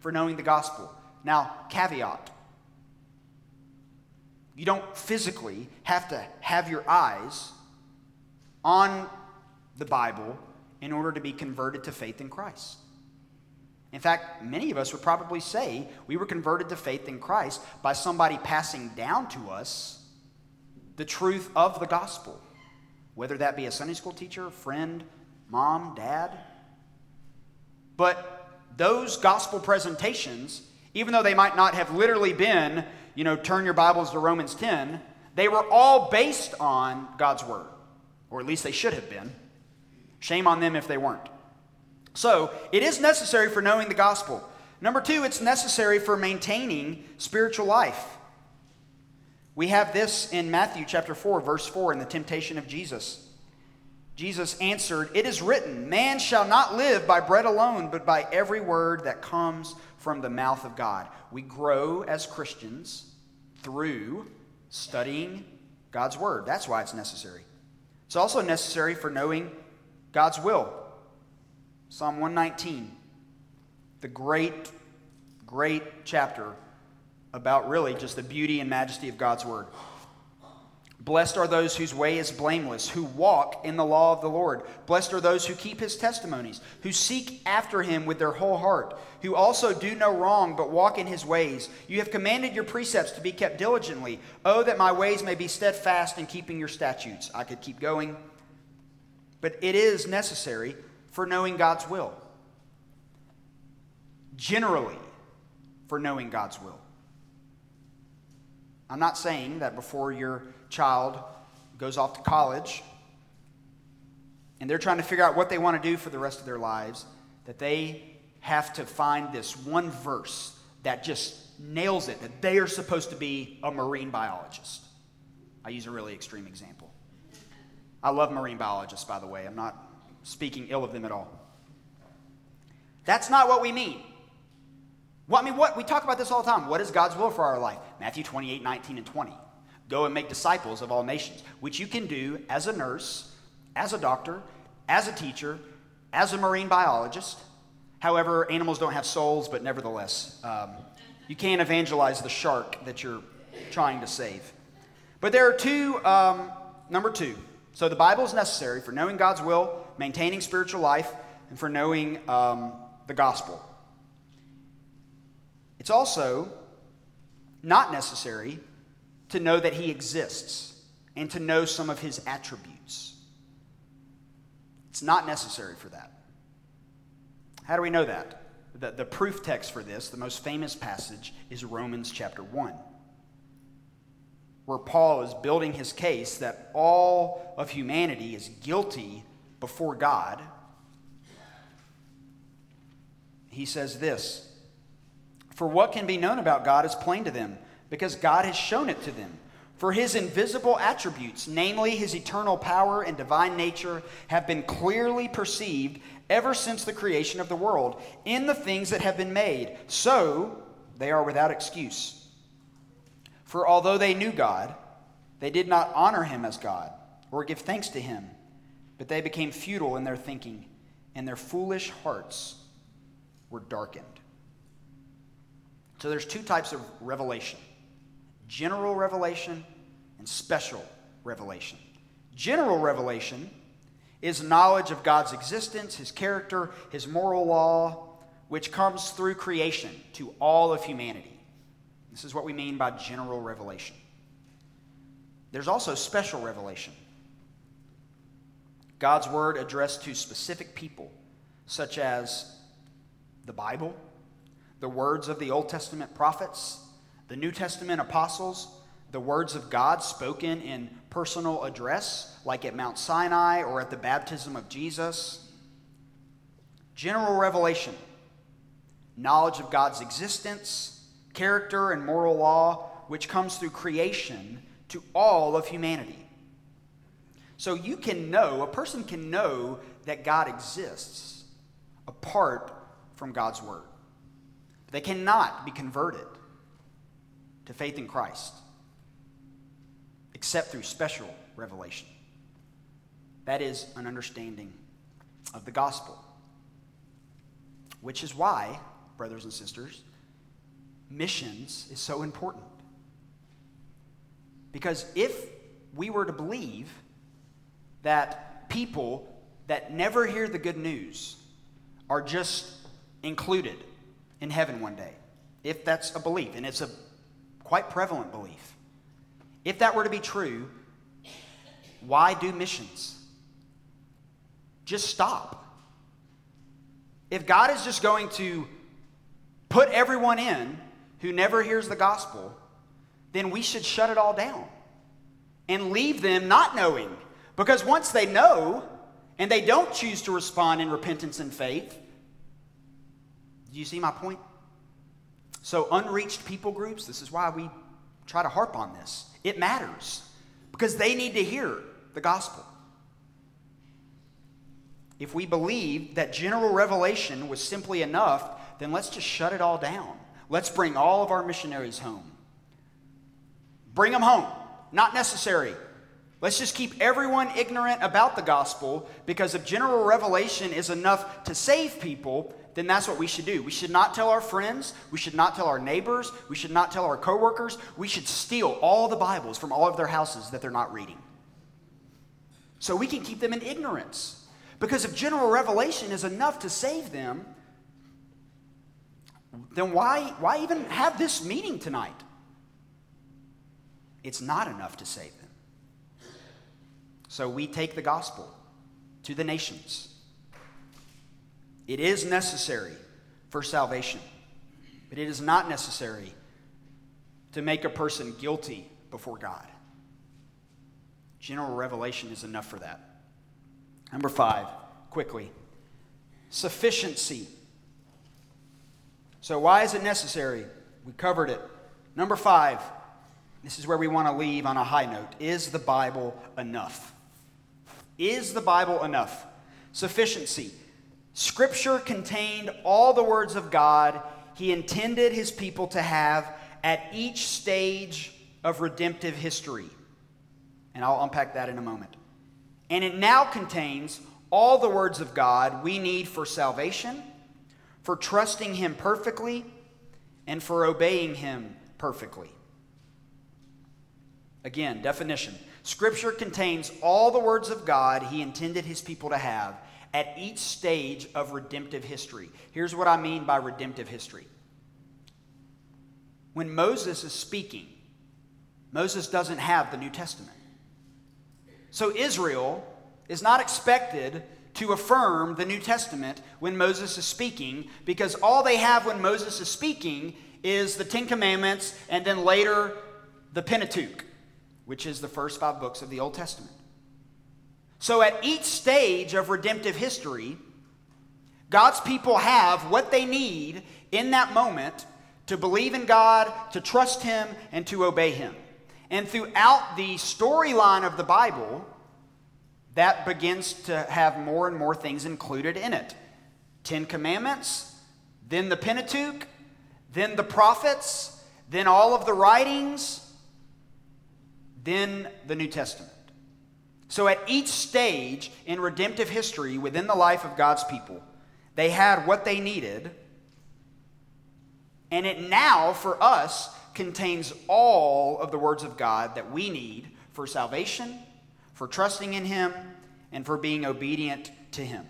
for knowing the gospel. Now, caveat you don't physically have to have your eyes on the Bible in order to be converted to faith in Christ. In fact, many of us would probably say we were converted to faith in Christ by somebody passing down to us the truth of the gospel, whether that be a Sunday school teacher, friend, mom, dad. But those gospel presentations, even though they might not have literally been, you know, turn your Bibles to Romans 10, they were all based on God's Word, or at least they should have been. Shame on them if they weren't. So, it is necessary for knowing the gospel. Number two, it's necessary for maintaining spiritual life. We have this in Matthew chapter 4, verse 4, in the temptation of Jesus. Jesus answered, It is written, Man shall not live by bread alone, but by every word that comes from the mouth of God. We grow as Christians through studying God's word. That's why it's necessary. It's also necessary for knowing God's will. Psalm 119, the great, great chapter about really just the beauty and majesty of God's word. Blessed are those whose way is blameless, who walk in the law of the Lord. Blessed are those who keep his testimonies, who seek after him with their whole heart, who also do no wrong, but walk in his ways. You have commanded your precepts to be kept diligently. Oh, that my ways may be steadfast in keeping your statutes. I could keep going. But it is necessary for knowing God's will. Generally, for knowing God's will. I'm not saying that before you're child goes off to college and they're trying to figure out what they want to do for the rest of their lives, that they have to find this one verse that just nails it, that they are supposed to be a marine biologist. I use a really extreme example. I love marine biologists, by the way. I'm not speaking ill of them at all. That's not what we mean. Well, I mean, what we talk about this all the time. What is God's will for our life? Matthew 28, 19, and 20. Go and make disciples of all nations, which you can do as a nurse, as a doctor, as a teacher, as a marine biologist. However, animals don't have souls, but nevertheless, um, you can't evangelize the shark that you're trying to save. But there are two, um, number two. So the Bible is necessary for knowing God's will, maintaining spiritual life, and for knowing um, the gospel. It's also not necessary to know that he exists and to know some of his attributes. It's not necessary for that. How do we know that? The, the proof text for this, the most famous passage, is Romans chapter 1, where Paul is building his case that all of humanity is guilty before God. He says this For what can be known about God is plain to them because God has shown it to them. For his invisible attributes, namely his eternal power and divine nature, have been clearly perceived ever since the creation of the world in the things that have been made. So they are without excuse. For although they knew God, they did not honor him as God or give thanks to him, but they became futile in their thinking, and their foolish hearts were darkened. So there's two types of revelation general revelation and special revelation. General revelation is knowledge of God's existence, his character, his moral law, which comes through creation to all of humanity. This is what we mean by general revelation. There's also special revelation. God's word addressed to specific people, such as the Bible, the words of the Old Testament prophets, the New Testament apostles, the words of God spoken in personal address, like at Mount Sinai or at the baptism of Jesus. General revelation, knowledge of God's existence, character, and moral law, which comes through creation to all of humanity. So you can know, a person can know that God exists apart from God's word. They cannot be converted to faith in Christ except through special revelation. That is an understanding of the gospel. Which is why, brothers and sisters, missions is so important. Because if we were to believe that people that never hear the good news are just included in heaven one day, if that's a belief, and it's a quite prevalent belief, if that were to be true, why do missions? Just stop. If God is just going to put everyone in who never hears the gospel, then we should shut it all down and leave them not knowing. Because once they know and they don't choose to respond in repentance and faith, do you see my point? So, unreached people groups, this is why we try to harp on this. It matters because they need to hear the gospel. If we believe that general revelation was simply enough, then let's just shut it all down. Let's bring all of our missionaries home. Bring them home. Not necessary. Let's just keep everyone ignorant about the gospel because if general revelation is enough to save people, then that's what we should do. We should not tell our friends, we should not tell our neighbors, we should not tell our coworkers. We should steal all the Bibles from all of their houses that they're not reading. So we can keep them in ignorance. Because if general revelation is enough to save them, then why, why even have this meeting tonight? It's not enough to save them. So we take the gospel to the nations. It is necessary for salvation, but it is not necessary to make a person guilty before God. General revelation is enough for that. Number five, quickly sufficiency. So, why is it necessary? We covered it. Number five, this is where we want to leave on a high note. Is the Bible enough? Is the Bible enough? Sufficiency. Scripture contained all the words of God he intended his people to have at each stage of redemptive history. And I'll unpack that in a moment. And it now contains all the words of God we need for salvation, for trusting Him perfectly, and for obeying Him perfectly. Again, definition Scripture contains all the words of God He intended His people to have at each stage of redemptive history. Here's what I mean by redemptive history. When Moses is speaking, Moses doesn't have the New Testament. So Israel is not expected to affirm the New Testament when Moses is speaking because all they have when Moses is speaking is the Ten Commandments and then later the Pentateuch, which is the first five books of the Old Testament. So at each stage of redemptive history, God's people have what they need in that moment to believe in God, to trust Him, and to obey Him. And throughout the storyline of the Bible, that begins to have more and more things included in it Ten Commandments, then the Pentateuch, then the prophets, then all of the writings, then the New Testament. So, at each stage in redemptive history within the life of God's people, they had what they needed. And it now, for us, contains all of the words of God that we need for salvation for trusting in Him, and for being obedient to Him.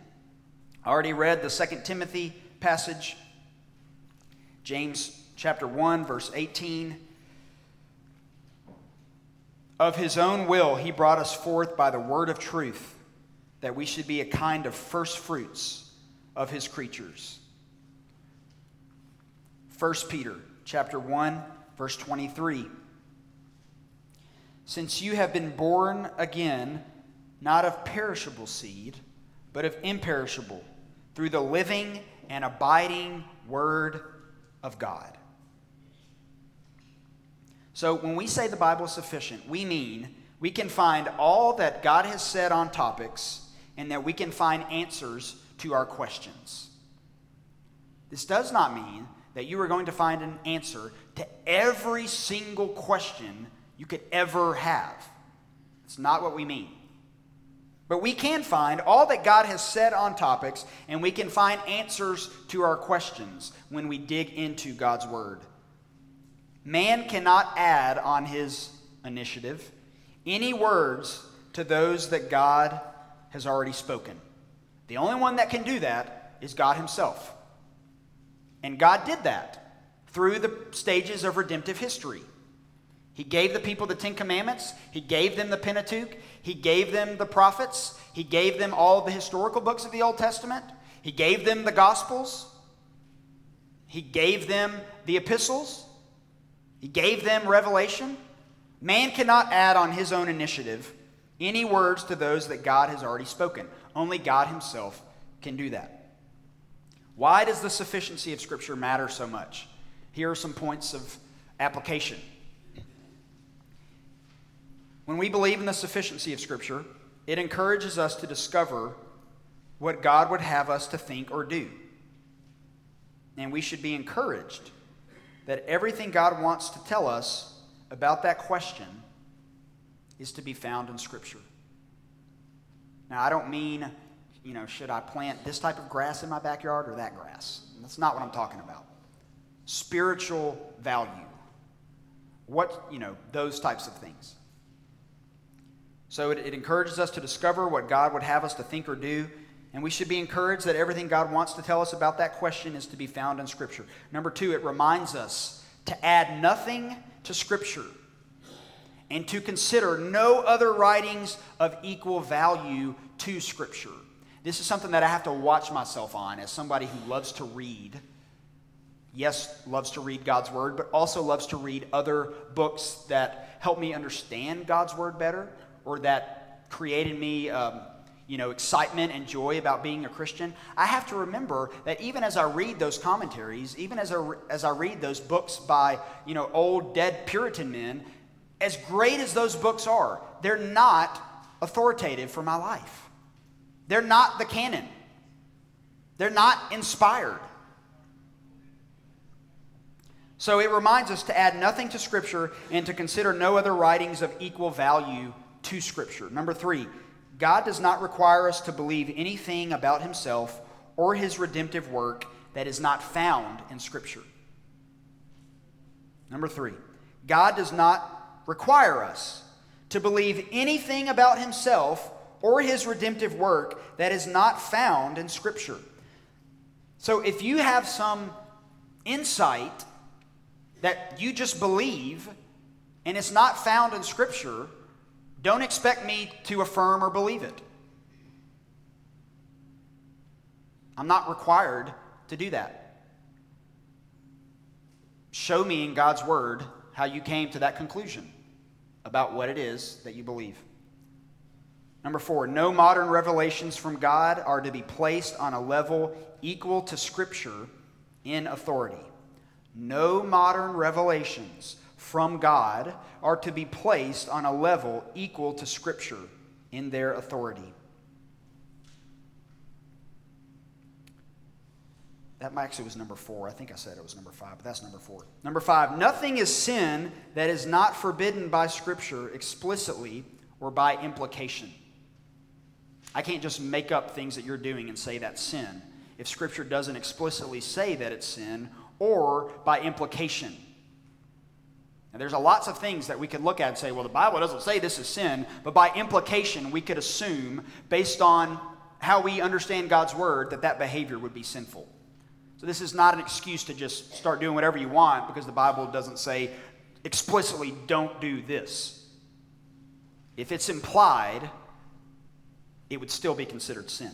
I already read the Second Timothy passage, James chapter 1, verse 18. Of his own will, he brought us forth by the word of truth, that we should be a kind of first fruits of his creatures. 1 Peter chapter 1, verse 23. Since you have been born again, not of perishable seed, but of imperishable, through the living and abiding Word of God. So when we say the Bible is sufficient, we mean we can find all that God has said on topics and that we can find answers to our questions. This does not mean that you are going to find an answer to every single question you could ever have. It's not what we mean. But we can find all that God has said on topics, and we can find answers to our questions when we dig into God's Word. Man cannot add on his initiative any words to those that God has already spoken. The only one that can do that is God Himself. And God did that through the stages of redemptive history. He gave the people the Ten Commandments, He gave them the Pentateuch, He gave them the prophets, He gave them all the historical books of the Old Testament, He gave them the Gospels, He gave them the epistles, He gave them revelation. Man cannot add on his own initiative any words to those that God has already spoken. Only God Himself can do that. Why does the sufficiency of Scripture matter so much? Here are some points of application. When we believe in the sufficiency of Scripture, it encourages us to discover what God would have us to think or do. And we should be encouraged that everything God wants to tell us about that question is to be found in Scripture. Now, I don't mean, you know, should I plant this type of grass in my backyard or that grass? That's not what I'm talking about. Spiritual value. What, you know, those types of things. So it, it encourages us to discover what God would have us to think or do. And we should be encouraged that everything God wants to tell us about that question is to be found in Scripture. Number two, it reminds us to add nothing to Scripture and to consider no other writings of equal value to Scripture. This is something that I have to watch myself on as somebody who loves to read. Yes, loves to read God's Word, but also loves to read other books that help me understand God's Word better or that created me. Um, you know, excitement and joy about being a Christian, I have to remember that even as I read those commentaries, even as I, as I read those books by, you know, old dead Puritan men, as great as those books are, they're not authoritative for my life. They're not the canon. They're not inspired. So it reminds us to add nothing to Scripture and to consider no other writings of equal value to Scripture. Number three, God does not require us to believe anything about himself or his redemptive work that is not found in Scripture. Number three, God does not require us to believe anything about himself or his redemptive work that is not found in Scripture. So if you have some insight that you just believe and it's not found in Scripture, don't expect me to affirm or believe it. I'm not required to do that. Show me in God's Word how you came to that conclusion about what it is that you believe. Number four, no modern revelations from God are to be placed on a level equal to Scripture in authority. No modern revelations from God are to be placed on a level equal to Scripture in their authority. That actually was number four. I think I said it was number five, but that's number four. Number five, nothing is sin that is not forbidden by Scripture explicitly or by implication. I can't just make up things that you're doing and say that's sin if Scripture doesn't explicitly say that it's sin or by implication. Now, there's a lots of things that we could look at and say, well, the Bible doesn't say this is sin, but by implication, we could assume, based on how we understand God's word, that that behavior would be sinful. So, this is not an excuse to just start doing whatever you want because the Bible doesn't say explicitly, don't do this. If it's implied, it would still be considered sin.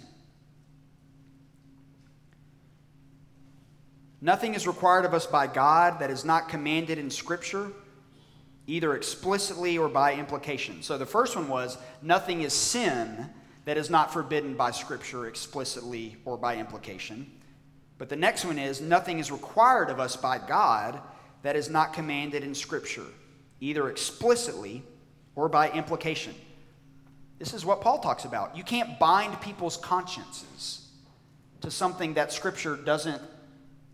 Nothing is required of us by God that is not commanded in Scripture either explicitly or by implication. So the first one was nothing is sin that is not forbidden by Scripture explicitly or by implication. But the next one is nothing is required of us by God that is not commanded in Scripture, either explicitly or by implication. This is what Paul talks about. You can't bind people's consciences to something that Scripture doesn't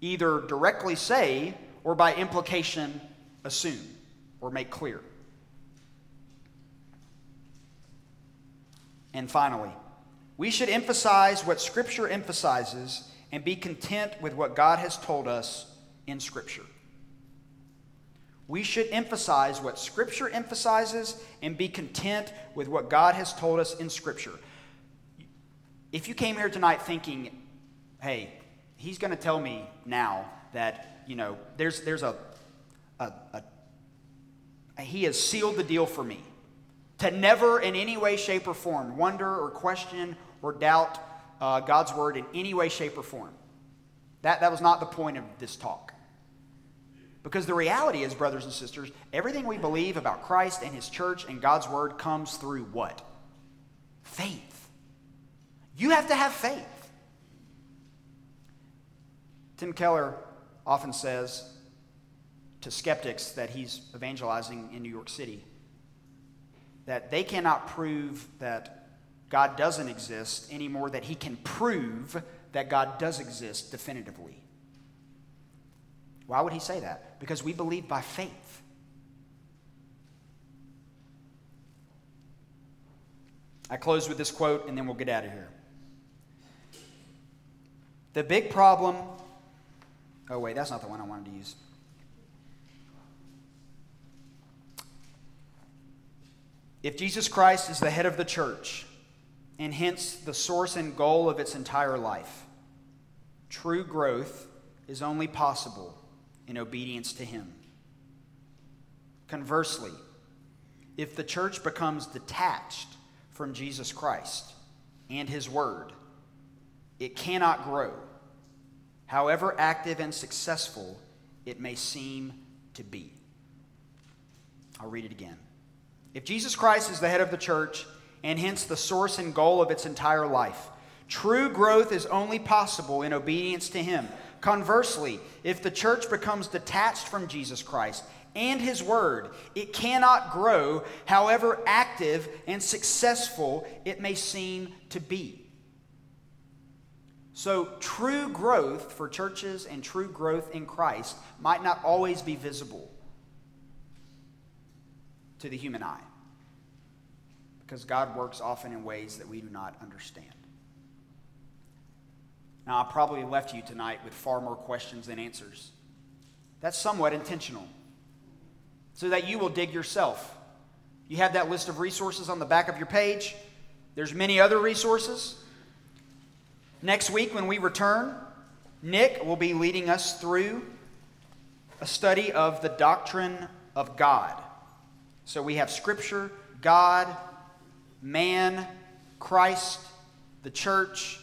either directly say or by implication assume or make clear. And finally, we should emphasize what Scripture emphasizes and be content with what God has told us in Scripture. We should emphasize what Scripture emphasizes and be content with what God has told us in Scripture. If you came here tonight thinking, hey, he's going to tell me now that, you know, there's, there's a, a, a, he has sealed the deal for me to never in any way, shape, or form wonder or question or doubt uh, God's word in any way, shape, or form. That, that was not the point of this talk. Because the reality is, brothers and sisters, everything we believe about Christ and his church and God's word comes through what? Faith. You have to have faith. Tim Keller often says to skeptics that he's evangelizing in New York City that they cannot prove that God doesn't exist anymore, that he can prove that God does exist definitively. Why would he say that? Because we believe by faith. I close with this quote and then we'll get out of here. The big problem. Oh, wait, that's not the one I wanted to use. If Jesus Christ is the head of the church, and hence the source and goal of its entire life, true growth is only possible in obedience to Him. Conversely, if the church becomes detached from Jesus Christ and His Word, it cannot grow, however active and successful it may seem to be. I'll read it again. If Jesus Christ is the head of the church, and hence the source and goal of its entire life, true growth is only possible in obedience to Him. Conversely, if the church becomes detached from Jesus Christ and His Word, it cannot grow, however active and successful it may seem to be. So, true growth for churches and true growth in Christ might not always be visible to the human eye. Because God works often in ways that we do not understand. Now, I probably left you tonight with far more questions than answers. That's somewhat intentional, so that you will dig yourself. You have that list of resources on the back of your page. There's many other resources. Next week, when we return, Nick will be leading us through a study of the doctrine of God. So we have Scripture, God, man, Christ, the church,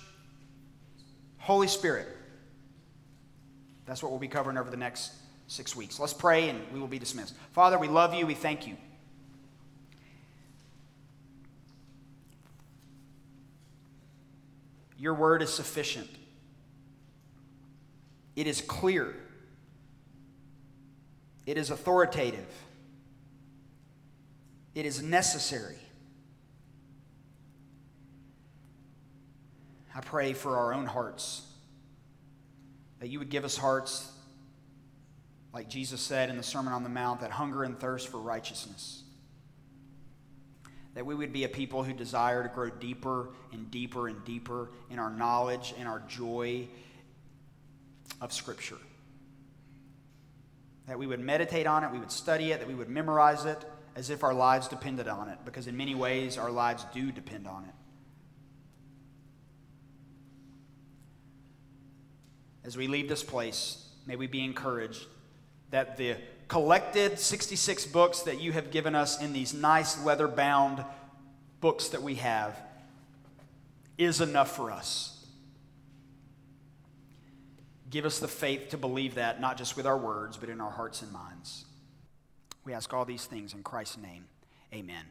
Holy Spirit. That's what we'll be covering over the next six weeks. Let's pray and we will be dismissed. Father, we love you. We thank you. Your word is sufficient, it is clear, it is authoritative. It is necessary. I pray for our own hearts that you would give us hearts, like Jesus said in the Sermon on the Mount, that hunger and thirst for righteousness. That we would be a people who desire to grow deeper and deeper and deeper in our knowledge and our joy of Scripture. That we would meditate on it, we would study it, that we would memorize it as if our lives depended on it, because in many ways our lives do depend on it. As we leave this place, may we be encouraged that the collected 66 books that you have given us in these nice leather bound books that we have is enough for us. Give us the faith to believe that, not just with our words, but in our hearts and minds. We ask all these things in Christ's name. Amen.